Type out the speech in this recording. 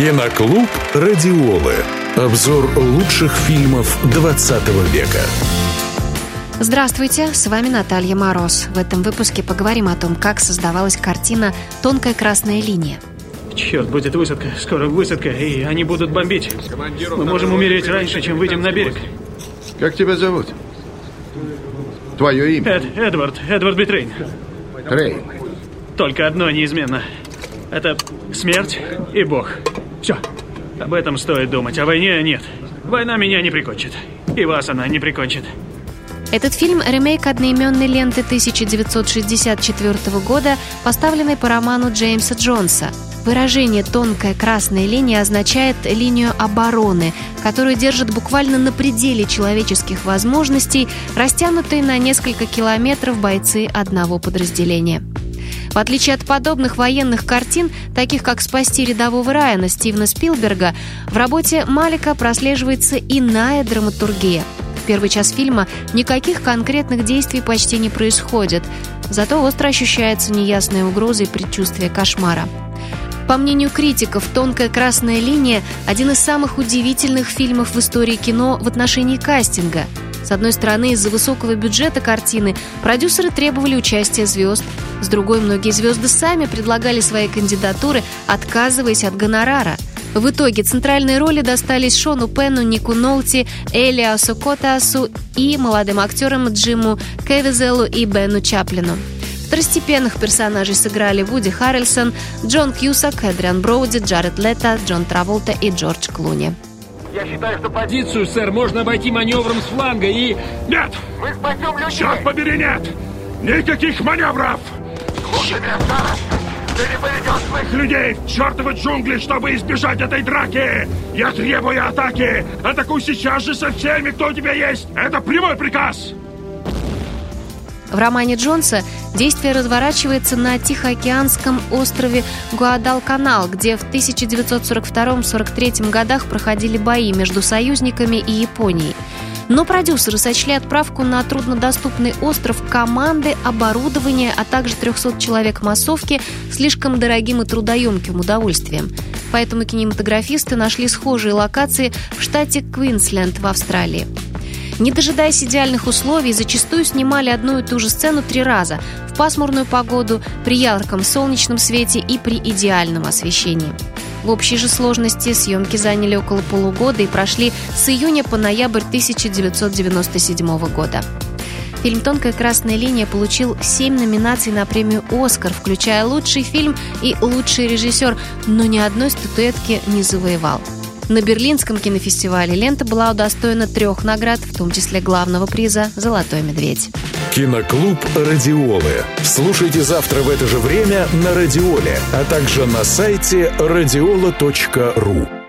Киноклуб «Радиолы». Обзор лучших фильмов 20 века. Здравствуйте, с вами Наталья Мороз. В этом выпуске поговорим о том, как создавалась картина «Тонкая красная линия». Черт, будет высадка, скоро высадка, и они будут бомбить. Мы можем умереть раньше, чем выйдем на берег. Как тебя зовут? Твое имя? Эд, Эдвард, Эдвард Би Трейн. Трейн. Только одно неизменно. Это смерть и Бог. Все. Об этом стоит думать. О войне нет. Война меня не прикончит. И вас она не прикончит. Этот фильм – ремейк одноименной ленты 1964 года, поставленной по роману Джеймса Джонса. Выражение «тонкая красная линия» означает линию обороны, которую держат буквально на пределе человеческих возможностей, растянутой на несколько километров бойцы одного подразделения. В отличие от подобных военных картин, таких как «Спасти рядового Райана» Стивена Спилберга, в работе Малика прослеживается иная драматургия. В первый час фильма никаких конкретных действий почти не происходит, зато остро ощущается неясная угроза и предчувствие кошмара. По мнению критиков, «Тонкая красная линия» – один из самых удивительных фильмов в истории кино в отношении кастинга – с одной стороны, из-за высокого бюджета картины продюсеры требовали участия звезд. С другой, многие звезды сами предлагали свои кандидатуры, отказываясь от гонорара. В итоге центральные роли достались Шону Пену, Нику Нолти, Элиасу Котасу и молодым актерам Джиму Кевизелу и Бену Чаплину. Второстепенных персонажей сыграли Вуди Харрельсон, Джон Кьюсак, Эдриан Броуди, Джаред Лето, Джон Траволта и Джордж Клуни. Я считаю, что позицию, сэр, можно обойти маневром с фланга и... Нет! Мы спасем людей! Черт побери, нет! Никаких маневров! Слушай сэр! Ты не поведешь своих людей в чертовы джунгли, чтобы избежать этой драки! Я требую атаки! Атакуй сейчас же со всеми, кто у тебя есть! Это прямой приказ! В романе Джонса действие разворачивается на Тихоокеанском острове Гуадалканал, где в 1942-43 годах проходили бои между союзниками и Японией. Но продюсеры сочли отправку на труднодоступный остров команды, оборудования, а также 300 человек массовки слишком дорогим и трудоемким удовольствием. Поэтому кинематографисты нашли схожие локации в штате Квинсленд в Австралии. Не дожидаясь идеальных условий, зачастую снимали одну и ту же сцену три раза – в пасмурную погоду, при ярком солнечном свете и при идеальном освещении. В общей же сложности съемки заняли около полугода и прошли с июня по ноябрь 1997 года. Фильм «Тонкая красная линия» получил семь номинаций на премию «Оскар», включая лучший фильм и лучший режиссер, но ни одной статуэтки не завоевал – на Берлинском кинофестивале лента была удостоена трех наград, в том числе главного приза «Золотой медведь». Киноклуб «Радиолы». Слушайте завтра в это же время на «Радиоле», а также на сайте радиола.ру.